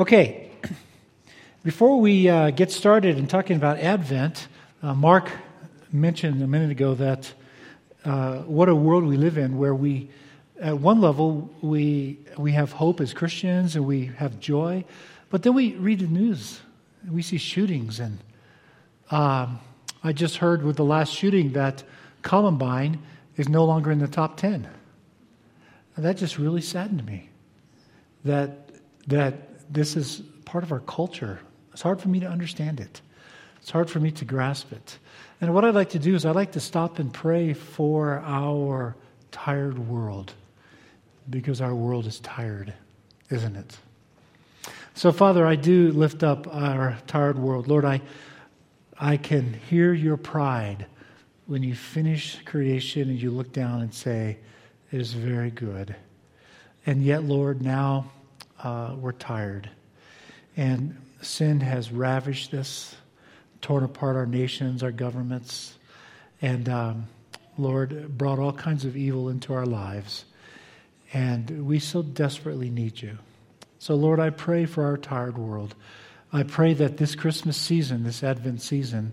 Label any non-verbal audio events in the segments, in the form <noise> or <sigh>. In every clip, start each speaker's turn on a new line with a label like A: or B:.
A: Okay, before we uh, get started in talking about Advent, uh, Mark mentioned a minute ago that uh, what a world we live in where we, at one level, we, we have hope as Christians and we have joy, but then we read the news. We see shootings. And um, I just heard with the last shooting that Columbine is no longer in the top 10. And that just really saddened me. That, that this is part of our culture. It's hard for me to understand it. It's hard for me to grasp it. And what I'd like to do is I'd like to stop and pray for our tired world because our world is tired, isn't it? So, Father, I do lift up our tired world. Lord, I, I can hear your pride when you finish creation and you look down and say, It is very good. And yet, Lord, now uh, we're tired. And sin has ravished this, torn apart our nations, our governments, and um, Lord, brought all kinds of evil into our lives. And we so desperately need you. So, Lord, I pray for our tired world. I pray that this Christmas season, this Advent season,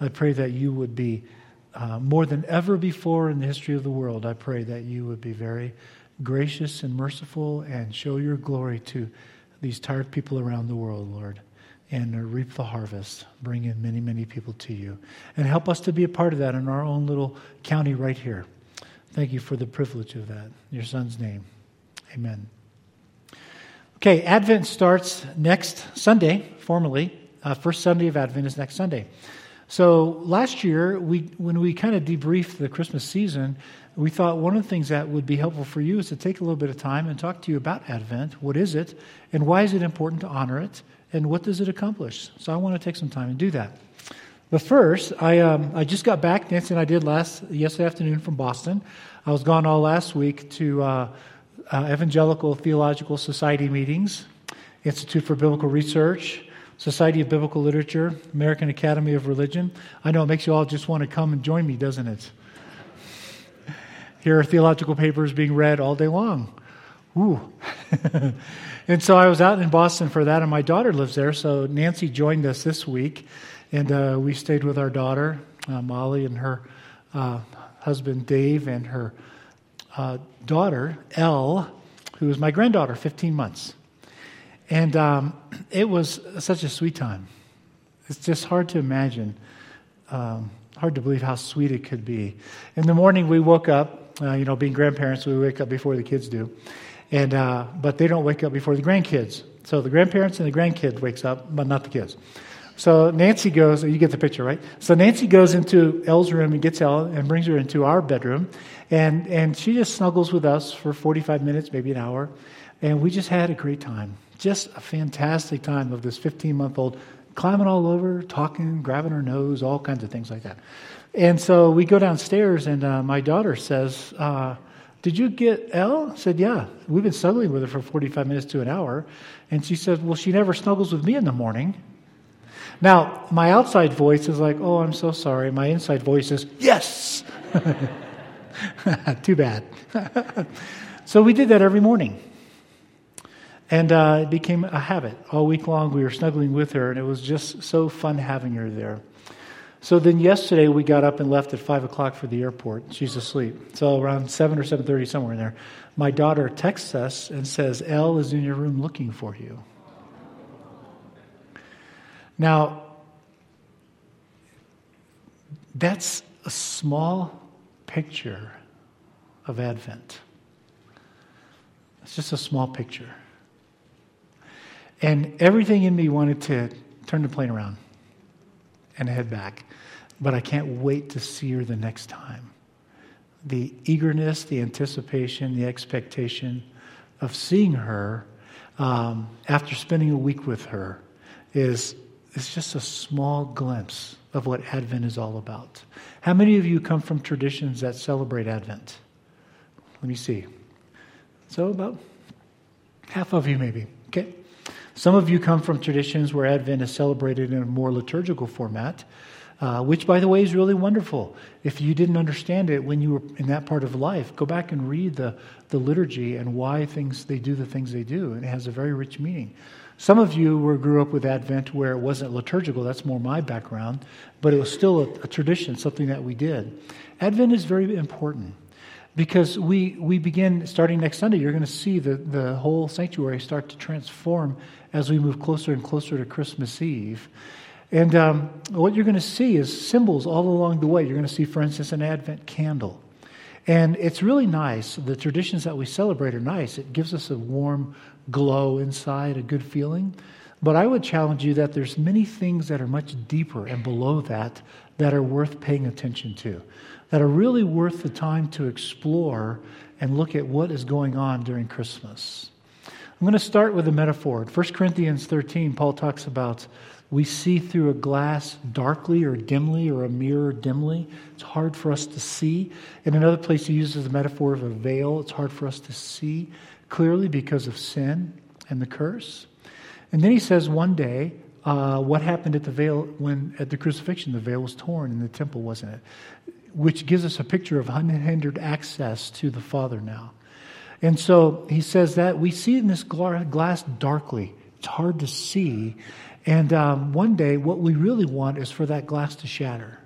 A: I pray that you would be uh, more than ever before in the history of the world. I pray that you would be very gracious and merciful and show your glory to these tired people around the world, Lord, and reap the harvest. Bring in many, many people to you. And help us to be a part of that in our own little county right here. Thank you for the privilege of that. In your son's name. Amen. Okay, Advent starts next Sunday, formally. Uh, first Sunday of Advent is next Sunday. So last year, we, when we kind of debriefed the Christmas season, we thought one of the things that would be helpful for you is to take a little bit of time and talk to you about Advent. What is it? And why is it important to honor it? And what does it accomplish? So I want to take some time and do that. But first, I, um, I just got back. Nancy and I did last yesterday afternoon from Boston. I was gone all last week to uh, uh, Evangelical Theological Society meetings, Institute for Biblical Research, Society of Biblical Literature, American Academy of Religion. I know it makes you all just want to come and join me, doesn't it? <laughs> Here are theological papers being read all day long. Ooh. <laughs> and so I was out in Boston for that, and my daughter lives there. So Nancy joined us this week, and uh, we stayed with our daughter, uh, Molly, and her uh, husband, Dave, and her uh, daughter, Elle, who is my granddaughter, 15 months. And um, it was such a sweet time. It's just hard to imagine, um, hard to believe how sweet it could be. In the morning, we woke up uh, you know, being grandparents, we wake up before the kids do. And, uh, but they don't wake up before the grandkids. So the grandparents and the grandkid wakes up, but not the kids. So Nancy goes, you get the picture, right? So Nancy goes into Elle's room and gets Elle and brings her into our bedroom. And, and she just snuggles with us for 45 minutes, maybe an hour. And we just had a great time. Just a fantastic time of this 15 month old climbing all over, talking, grabbing her nose, all kinds of things like that. And so we go downstairs, and uh, my daughter says, uh, Did you get Elle? I said, Yeah. We've been snuggling with her for 45 minutes to an hour. And she said, Well, she never snuggles with me in the morning. Now, my outside voice is like, Oh, I'm so sorry. My inside voice is, Yes! <laughs> Too bad. <laughs> so we did that every morning. And uh, it became a habit. All week long, we were snuggling with her, and it was just so fun having her there. So then yesterday we got up and left at five o'clock for the airport. She's asleep. So around seven or seven thirty, somewhere in there, my daughter texts us and says, "Elle is in your room looking for you." Now, that's a small picture of Advent. It's just a small picture. And everything in me wanted to turn the plane around and head back. But I can't wait to see her the next time. The eagerness, the anticipation, the expectation of seeing her um, after spending a week with her is, is just a small glimpse of what Advent is all about. How many of you come from traditions that celebrate Advent? Let me see. So, about half of you, maybe. Okay. Some of you come from traditions where Advent is celebrated in a more liturgical format, uh, which, by the way, is really wonderful. If you didn't understand it when you were in that part of life, go back and read the, the liturgy and why things they do the things they do, and it has a very rich meaning. Some of you were, grew up with Advent where it wasn't liturgical. That's more my background, but it was still a, a tradition, something that we did. Advent is very important because we, we begin, starting next Sunday, you're going to see the, the whole sanctuary start to transform as we move closer and closer to Christmas Eve. And um, what you're going to see is symbols all along the way. You're going to see, for instance, an Advent candle. And it's really nice. The traditions that we celebrate are nice. It gives us a warm glow inside, a good feeling. But I would challenge you that there's many things that are much deeper and below that that are worth paying attention to, that are really worth the time to explore and look at what is going on during Christmas. I'm going to start with a metaphor. In 1 Corinthians 13, Paul talks about we see through a glass darkly or dimly or a mirror dimly. It's hard for us to see. In another place, he uses the metaphor of a veil. It's hard for us to see clearly because of sin and the curse. And then he says one day, uh, what happened at the veil when at the crucifixion the veil was torn in the temple, wasn't it? Which gives us a picture of unhindered access to the Father now. And so he says that we see in this glass darkly. It's hard to see. And um, one day, what we really want is for that glass to shatter.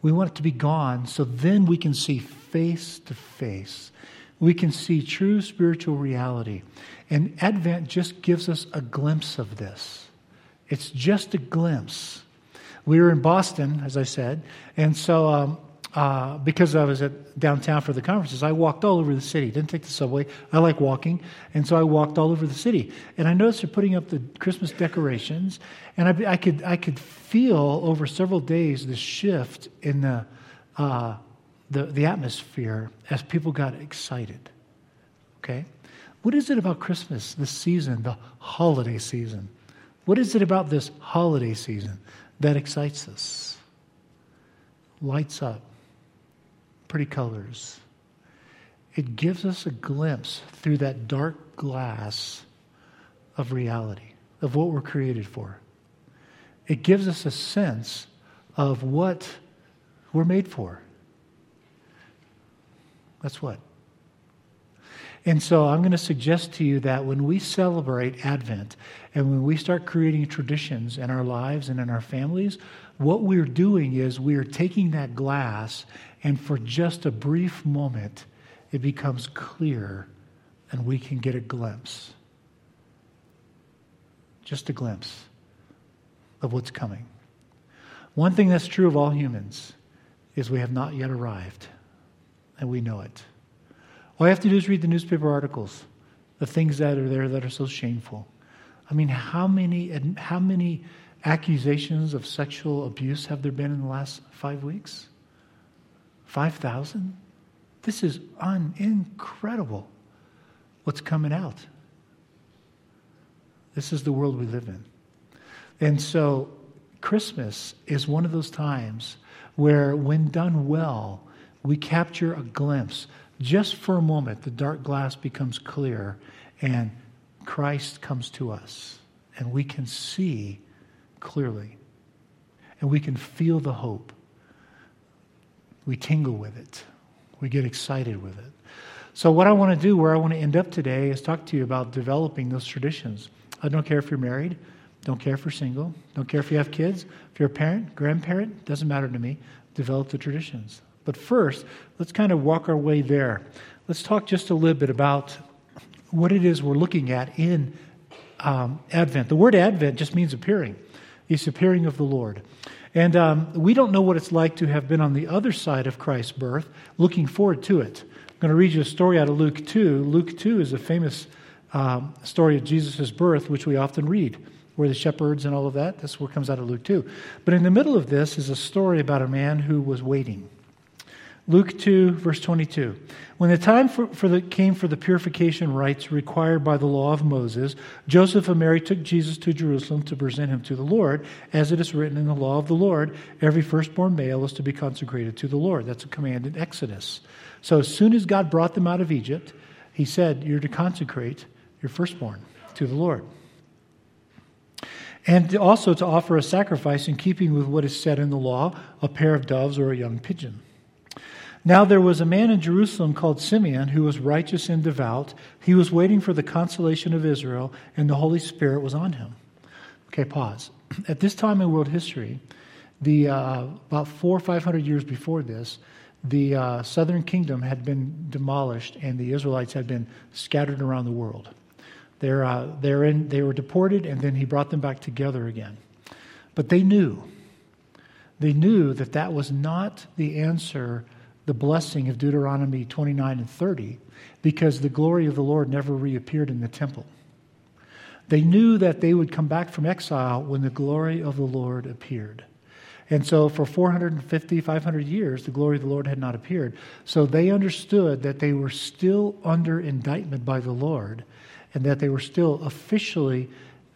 A: We want it to be gone so then we can see face to face. We can see true spiritual reality. And Advent just gives us a glimpse of this. It's just a glimpse. We were in Boston, as I said, and so um, uh, because I was at downtown for the conferences, I walked all over the city. Didn't take the subway. I like walking, and so I walked all over the city. And I noticed they're putting up the Christmas decorations, and I, I could I could feel over several days the shift in the, uh, the the atmosphere as people got excited. Okay, what is it about Christmas, this season, the holiday season? What is it about this holiday season that excites us? Lights up pretty colors. It gives us a glimpse through that dark glass of reality, of what we're created for. It gives us a sense of what we're made for. That's what. And so I'm going to suggest to you that when we celebrate Advent and when we start creating traditions in our lives and in our families, what we're doing is we are taking that glass and for just a brief moment, it becomes clear and we can get a glimpse. Just a glimpse of what's coming. One thing that's true of all humans is we have not yet arrived, and we know it. All you have to do is read the newspaper articles, the things that are there that are so shameful. I mean, how many, how many accusations of sexual abuse have there been in the last five weeks? 5,000? This is un- incredible what's coming out. This is the world we live in. And so, Christmas is one of those times where, when done well, we capture a glimpse. Just for a moment, the dark glass becomes clear and Christ comes to us. And we can see clearly. And we can feel the hope we tingle with it. We get excited with it. So, what I want to do, where I want to end up today, is talk to you about developing those traditions. I don't care if you're married, don't care if you're single, don't care if you have kids, if you're a parent, grandparent, doesn't matter to me. Develop the traditions. But first, let's kind of walk our way there. Let's talk just a little bit about what it is we're looking at in um, Advent. The word Advent just means appearing, it's appearing of the Lord. And um, we don't know what it's like to have been on the other side of Christ's birth, looking forward to it. I'm going to read you a story out of Luke 2. Luke 2 is a famous um, story of Jesus' birth, which we often read, where the shepherds and all of that, that's what comes out of Luke 2. But in the middle of this is a story about a man who was waiting. Luke 2, verse 22. When the time for, for the, came for the purification rites required by the law of Moses, Joseph and Mary took Jesus to Jerusalem to present him to the Lord. As it is written in the law of the Lord, every firstborn male is to be consecrated to the Lord. That's a command in Exodus. So as soon as God brought them out of Egypt, he said, You're to consecrate your firstborn to the Lord. And also to offer a sacrifice in keeping with what is said in the law, a pair of doves or a young pigeon. Now there was a man in Jerusalem called Simeon who was righteous and devout. He was waiting for the consolation of Israel, and the Holy Spirit was on him. Okay, pause. <clears throat> At this time in world history, the uh, about four or five hundred years before this, the uh, southern kingdom had been demolished, and the Israelites had been scattered around the world. They're, uh, they're in, they were deported, and then he brought them back together again. But they knew, they knew that that was not the answer, the blessing of Deuteronomy 29 and 30, because the glory of the Lord never reappeared in the temple. They knew that they would come back from exile when the glory of the Lord appeared. And so for 450, 500 years, the glory of the Lord had not appeared. So they understood that they were still under indictment by the Lord and that they were still officially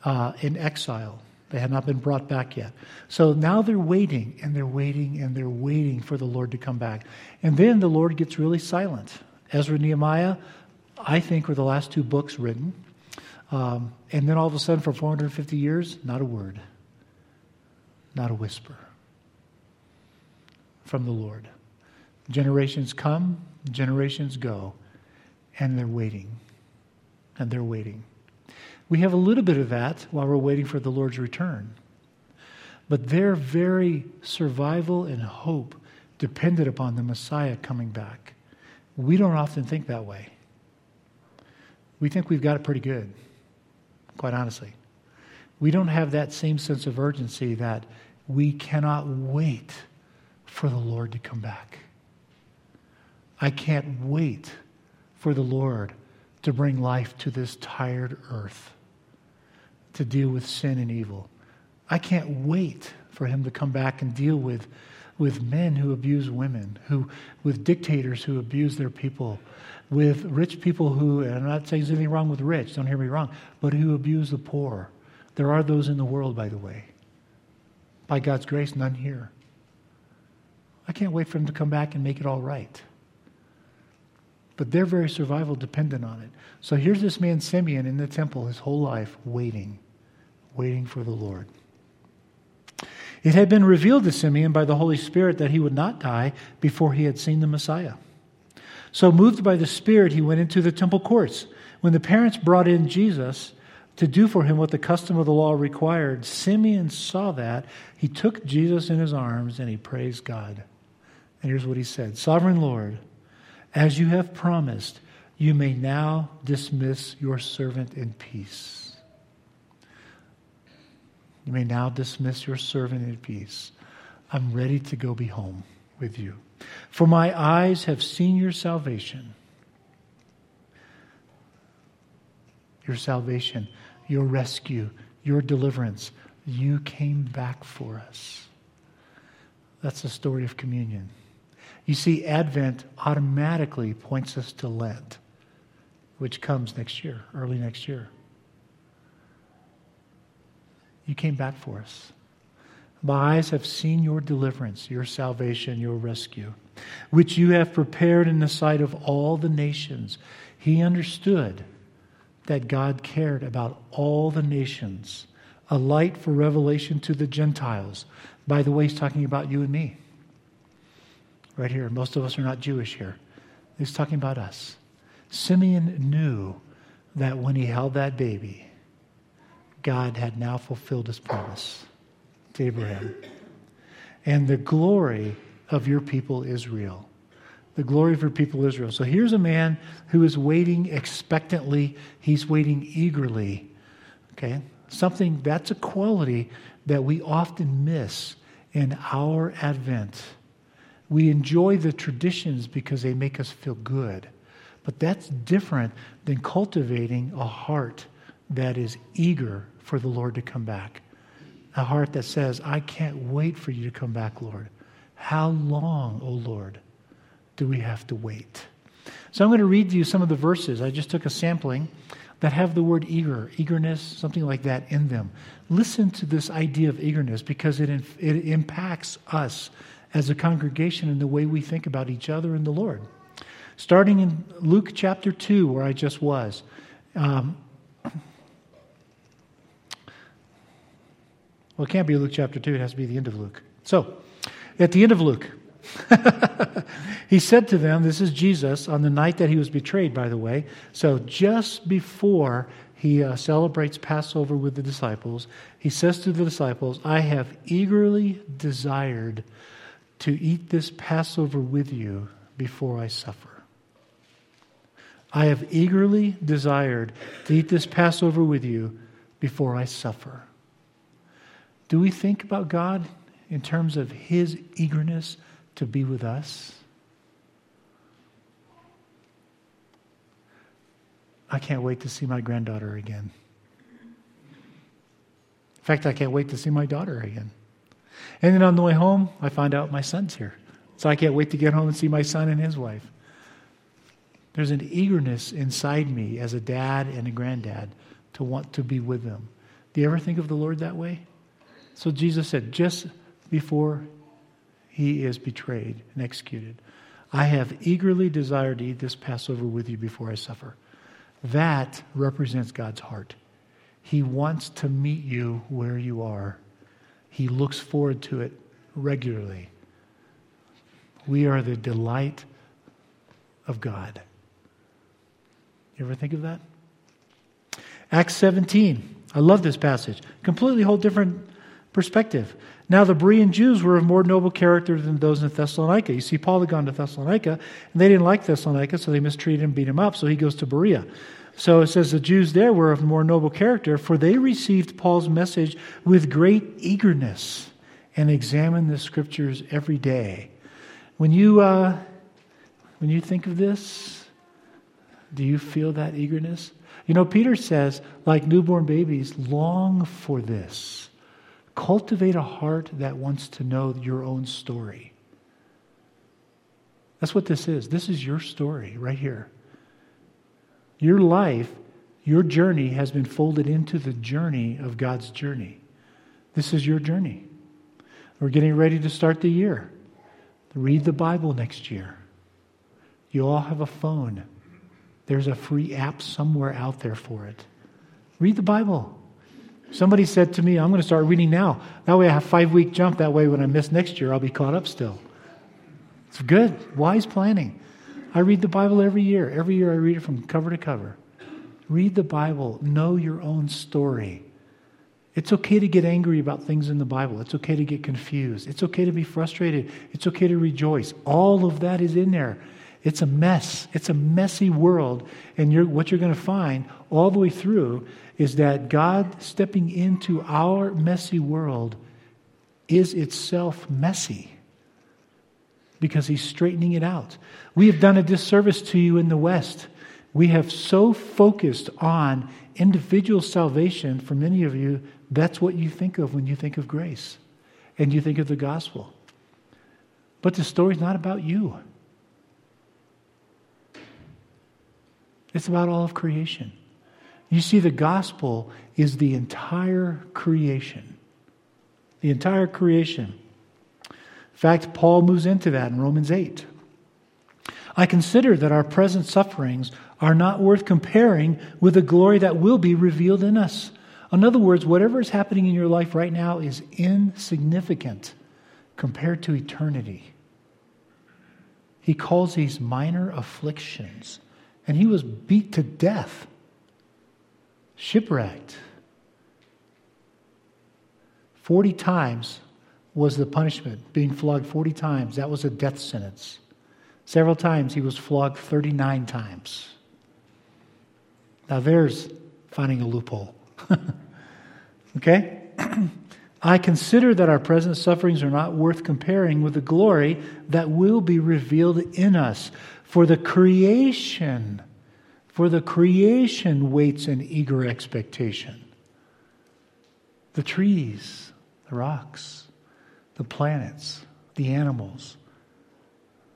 A: uh, in exile. They had not been brought back yet. So now they're waiting and they're waiting and they're waiting for the Lord to come back. And then the Lord gets really silent. Ezra and Nehemiah, I think, were the last two books written. Um, and then all of a sudden, for 450 years, not a word, not a whisper from the Lord. Generations come, generations go, and they're waiting. And they're waiting. We have a little bit of that while we're waiting for the Lord's return. But their very survival and hope depended upon the Messiah coming back. We don't often think that way. We think we've got it pretty good, quite honestly. We don't have that same sense of urgency that we cannot wait for the Lord to come back. I can't wait for the Lord to bring life to this tired earth, to deal with sin and evil. I can't wait for him to come back and deal with, with men who abuse women, who, with dictators who abuse their people, with rich people who, and I'm not saying there's anything wrong with rich, don't hear me wrong, but who abuse the poor. There are those in the world, by the way. By God's grace, none here. I can't wait for him to come back and make it all right. But their very survival depended on it. So here's this man, Simeon, in the temple his whole life, waiting, waiting for the Lord. It had been revealed to Simeon by the Holy Spirit that he would not die before he had seen the Messiah. So, moved by the Spirit, he went into the temple courts. When the parents brought in Jesus to do for him what the custom of the law required, Simeon saw that. He took Jesus in his arms and he praised God. And here's what he said Sovereign Lord, as you have promised, you may now dismiss your servant in peace. You may now dismiss your servant in peace. I'm ready to go be home with you. For my eyes have seen your salvation. Your salvation, your rescue, your deliverance. You came back for us. That's the story of communion. You see, Advent automatically points us to Lent, which comes next year, early next year. You came back for us. My eyes have seen your deliverance, your salvation, your rescue, which you have prepared in the sight of all the nations. He understood that God cared about all the nations, a light for revelation to the Gentiles. By the way, he's talking about you and me right here. Most of us are not Jewish here. He's talking about us. Simeon knew that when he held that baby, God had now fulfilled his promise to Abraham. And the glory of your people Israel. The glory of your people Israel. So here's a man who is waiting expectantly, he's waiting eagerly. Okay? Something that's a quality that we often miss in our Advent. We enjoy the traditions because they make us feel good. But that's different than cultivating a heart that is eager for the Lord to come back. A heart that says, I can't wait for you to come back, Lord. How long, O oh Lord, do we have to wait? So I'm going to read to you some of the verses. I just took a sampling that have the word eager, eagerness, something like that in them. Listen to this idea of eagerness because it, it impacts us as a congregation in the way we think about each other and the Lord. Starting in Luke chapter 2, where I just was. Um, well, it can't be Luke chapter 2, it has to be the end of Luke. So, at the end of Luke, <laughs> he said to them, This is Jesus, on the night that he was betrayed, by the way. So just before he uh, celebrates Passover with the disciples, he says to the disciples, I have eagerly desired to eat this Passover with you before I suffer. I have eagerly desired to eat this Passover with you before I suffer. Do we think about God in terms of his eagerness to be with us? I can't wait to see my granddaughter again. In fact, I can't wait to see my daughter again. And then on the way home, I find out my son's here. So I can't wait to get home and see my son and his wife. There's an eagerness inside me as a dad and a granddad to want to be with them. Do you ever think of the Lord that way? So Jesus said, just before he is betrayed and executed, I have eagerly desired to eat this Passover with you before I suffer. That represents God's heart. He wants to meet you where you are. He looks forward to it regularly. We are the delight of God. You ever think of that? Acts 17. I love this passage. Completely whole different perspective. Now, the Berean Jews were of more noble character than those in Thessalonica. You see, Paul had gone to Thessalonica, and they didn't like Thessalonica, so they mistreated him, beat him up, so he goes to Berea. So it says the Jews there were of more noble character, for they received Paul's message with great eagerness and examined the scriptures every day. When you, uh, when you think of this, do you feel that eagerness? You know, Peter says, like newborn babies, long for this. Cultivate a heart that wants to know your own story. That's what this is. This is your story right here. Your life, your journey has been folded into the journey of God's journey. This is your journey. We're getting ready to start the year. Read the Bible next year. You all have a phone. There's a free app somewhere out there for it. Read the Bible. Somebody said to me, I'm going to start reading now. That way I have five week jump. That way when I miss next year, I'll be caught up still. It's good. Wise planning. I read the Bible every year. Every year I read it from cover to cover. Read the Bible. Know your own story. It's okay to get angry about things in the Bible. It's okay to get confused. It's okay to be frustrated. It's okay to rejoice. All of that is in there. It's a mess. It's a messy world. And you're, what you're going to find all the way through is that God stepping into our messy world is itself messy because He's straightening it out. We have done a disservice to you in the West. We have so focused on individual salvation for many of you, that's what you think of when you think of grace and you think of the gospel. But the story's not about you. It's about all of creation. You see, the gospel is the entire creation. The entire creation. In fact, Paul moves into that in Romans 8. I consider that our present sufferings are not worth comparing with the glory that will be revealed in us. In other words, whatever is happening in your life right now is insignificant compared to eternity. He calls these minor afflictions, and he was beat to death, shipwrecked. 40 times was the punishment, being flogged 40 times. That was a death sentence. Several times he was flogged 39 times. Now there's finding a loophole. <laughs> okay? <clears throat> I consider that our present sufferings are not worth comparing with the glory that will be revealed in us. For the creation, for the creation waits in eager expectation. The trees, the rocks, the planets, the animals,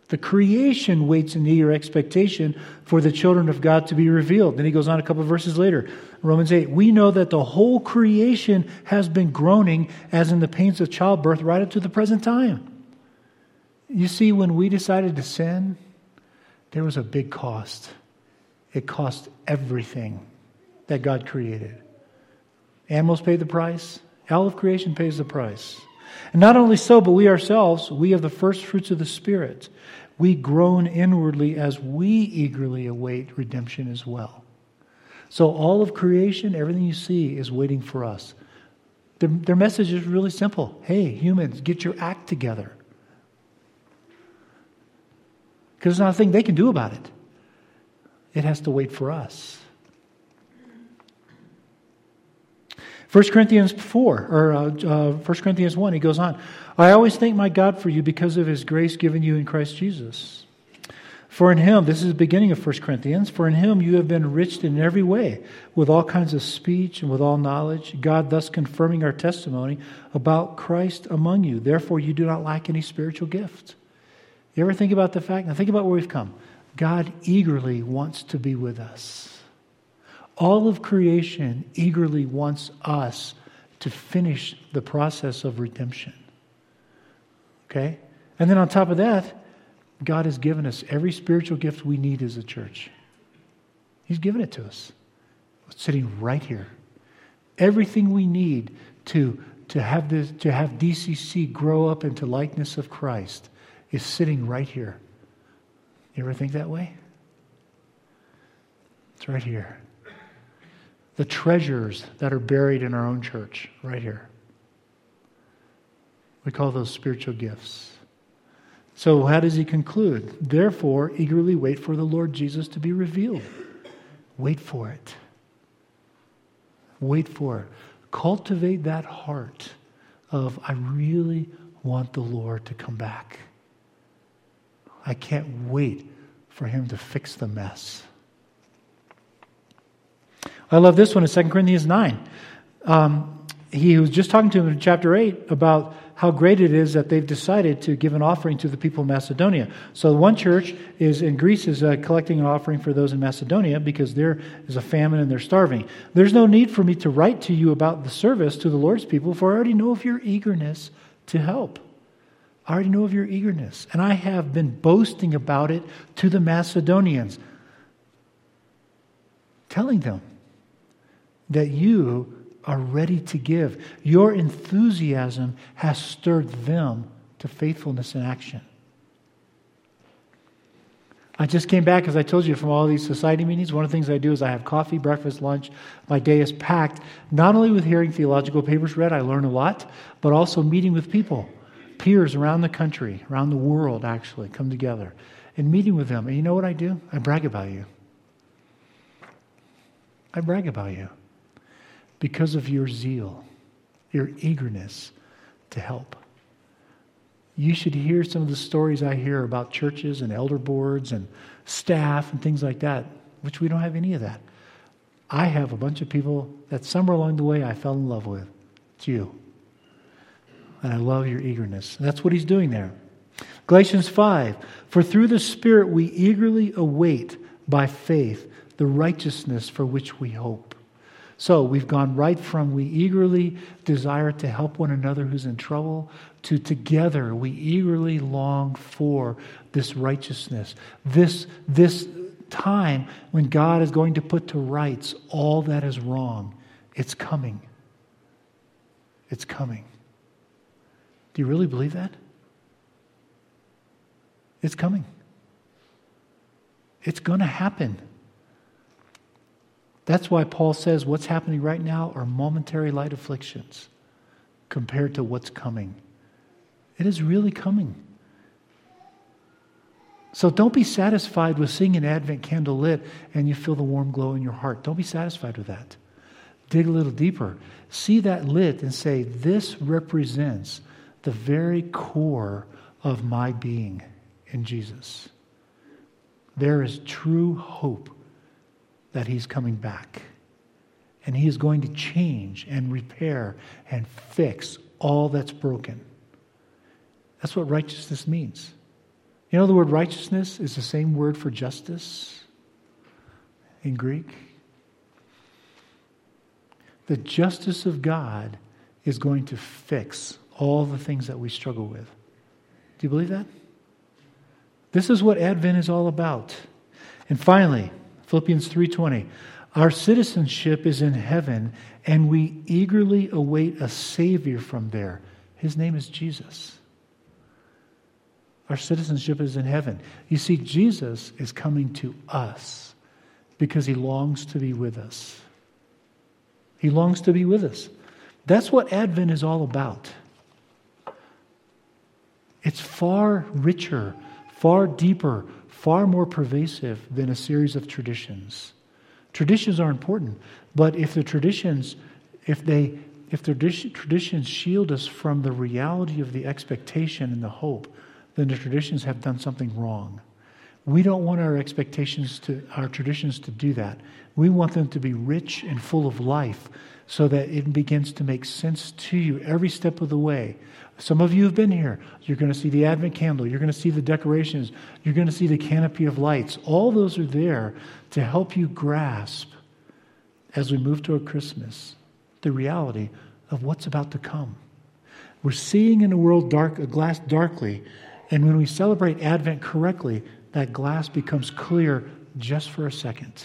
A: the creation waits in eager expectation for the children of God to be revealed. Then he goes on a couple of verses later. Romans 8. We know that the whole creation has been groaning as in the pains of childbirth right up to the present time. You see, when we decided to sin, there was a big cost. It cost everything that God created. Animals paid the price, all of creation pays the price. And not only so, but we ourselves, we have the first fruits of the Spirit. We groan inwardly as we eagerly await redemption as well. So, all of creation, everything you see, is waiting for us. Their, their message is really simple Hey, humans, get your act together. Because there's not a thing they can do about it, it has to wait for us. 1 Corinthians 4, or uh, uh, 1 Corinthians 1, he goes on, I always thank my God for you because of his grace given you in Christ Jesus. For in him, this is the beginning of 1 Corinthians, for in him you have been enriched in every way, with all kinds of speech and with all knowledge, God thus confirming our testimony about Christ among you. Therefore, you do not lack any spiritual gift. You ever think about the fact? Now, think about where we've come. God eagerly wants to be with us. All of creation eagerly wants us to finish the process of redemption. Okay? And then on top of that, God has given us every spiritual gift we need as a church. He's given it to us. It's sitting right here. Everything we need to, to, have this, to have DCC grow up into likeness of Christ is sitting right here. You ever think that way? It's right here the treasures that are buried in our own church, right here. We call those spiritual gifts. So, how does he conclude? Therefore, eagerly wait for the Lord Jesus to be revealed. Wait for it. Wait for it. Cultivate that heart of, I really want the Lord to come back. I can't wait for him to fix the mess. I love this one in 2 Corinthians 9. Um, he was just talking to him in chapter 8 about how great it is that they've decided to give an offering to the people of Macedonia. So one church is in Greece is uh, collecting an offering for those in Macedonia because there is a famine and they're starving. There's no need for me to write to you about the service to the Lord's people, for I already know of your eagerness to help. I already know of your eagerness, and I have been boasting about it to the Macedonians, telling them that you are ready to give. Your enthusiasm has stirred them to faithfulness and action. I just came back, as I told you, from all these society meetings. One of the things I do is I have coffee, breakfast, lunch. My day is packed, not only with hearing theological papers read, I learn a lot, but also meeting with people, peers around the country, around the world, actually, come together and meeting with them. And you know what I do? I brag about you. I brag about you because of your zeal, your eagerness to help. You should hear some of the stories I hear about churches and elder boards and staff and things like that, which we don't have any of that. I have a bunch of people that somewhere along the way I fell in love with. It's you. And I love your eagerness. And that's what he's doing there. Galatians 5 For through the Spirit we eagerly await by faith the righteousness for which we hope. So we've gone right from we eagerly desire to help one another who's in trouble to together we eagerly long for this righteousness, this, this time when God is going to put to rights all that is wrong. It's coming. It's coming. Do you really believe that? It's coming. It's going to happen. That's why Paul says what's happening right now are momentary light afflictions compared to what's coming. It is really coming. So don't be satisfied with seeing an Advent candle lit and you feel the warm glow in your heart. Don't be satisfied with that. Dig a little deeper. See that lit and say, This represents the very core of my being in Jesus. There is true hope that he's coming back. And he is going to change and repair and fix all that's broken. That's what righteousness means. You know, the word righteousness is the same word for justice in Greek. The justice of God is going to fix all the things that we struggle with. Do you believe that? This is what Advent is all about. And finally, Philippians 3:20. Our citizenship is in heaven, and we eagerly await a savior from there, His name is Jesus. Our citizenship is in heaven. You see, Jesus is coming to us because he longs to be with us. He longs to be with us. That's what Advent is all about. It's far richer, far deeper, far more pervasive than a series of traditions. Traditions are important, but if the traditions, if they, if the traditions shield us from the reality of the expectation and the hope, then the traditions have done something wrong. We don't want our expectations to, our traditions to do that. We want them to be rich and full of life so that it begins to make sense to you every step of the way. Some of you have been here. You're going to see the Advent candle. You're going to see the decorations. You're going to see the canopy of lights. All those are there to help you grasp, as we move toward Christmas, the reality of what's about to come. We're seeing in a world dark, a glass darkly, and when we celebrate Advent correctly, that glass becomes clear just for a second.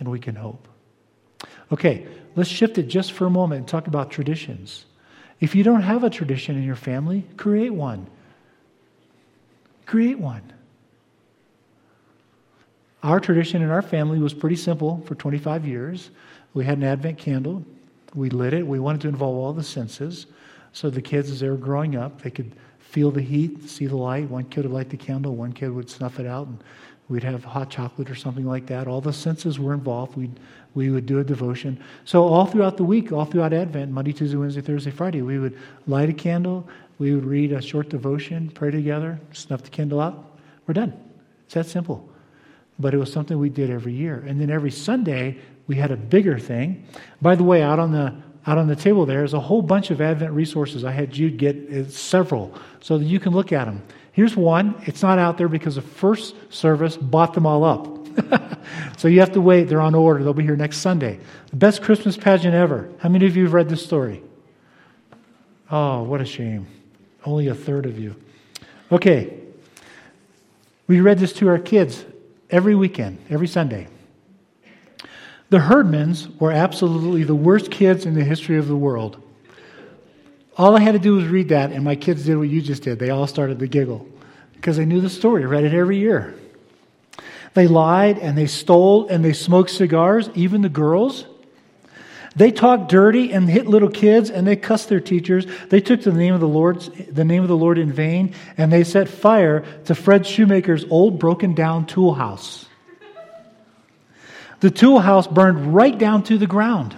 A: And we can hope. Okay, let's shift it just for a moment and talk about traditions. If you don't have a tradition in your family, create one. Create one. Our tradition in our family was pretty simple for 25 years. We had an Advent candle. We lit it. We wanted to involve all the senses. So the kids, as they were growing up, they could feel the heat, see the light. One kid would light the candle, one kid would snuff it out, and we'd have hot chocolate or something like that. All the senses were involved. We'd, we would do a devotion. So, all throughout the week, all throughout Advent, Monday, Tuesday, Wednesday, Thursday, Friday, we would light a candle, we would read a short devotion, pray together, snuff the candle out. We're done. It's that simple. But it was something we did every year. And then every Sunday, we had a bigger thing. By the way, out on the out on the table there is a whole bunch of Advent resources. I had Jude get uh, several so that you can look at them. Here's one. It's not out there because the first service bought them all up. <laughs> so you have to wait. They're on order. They'll be here next Sunday. The best Christmas pageant ever. How many of you have read this story? Oh, what a shame. Only a third of you. Okay. We read this to our kids every weekend, every Sunday. The Herdmans were absolutely the worst kids in the history of the world. All I had to do was read that, and my kids did what you just did. They all started to giggle because they knew the story, read it every year. They lied and they stole and they smoked cigars, even the girls. They talked dirty and hit little kids and they cussed their teachers. They took the name of the Lord, the name of the Lord in vain, and they set fire to Fred Shoemaker's old broken down tool house. The tool house burned right down to the ground.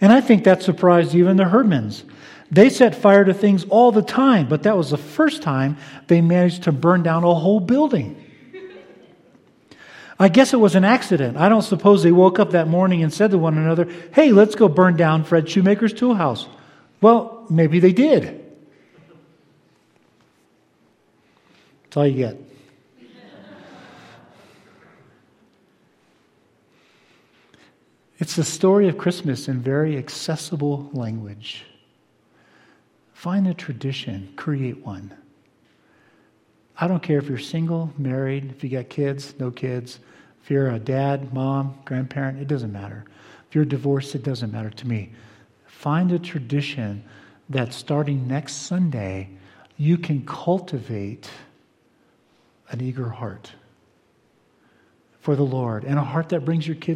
A: And I think that surprised even the Herdmans. They set fire to things all the time, but that was the first time they managed to burn down a whole building. I guess it was an accident. I don't suppose they woke up that morning and said to one another, Hey, let's go burn down Fred Shoemaker's tool house. Well, maybe they did. That's all you get. It's the story of Christmas in very accessible language. Find a tradition, create one. I don't care if you're single, married, if you got kids, no kids, if you're a dad, mom, grandparent, it doesn't matter. If you're divorced, it doesn't matter to me. Find a tradition that starting next Sunday, you can cultivate an eager heart for the Lord and a heart that brings your kids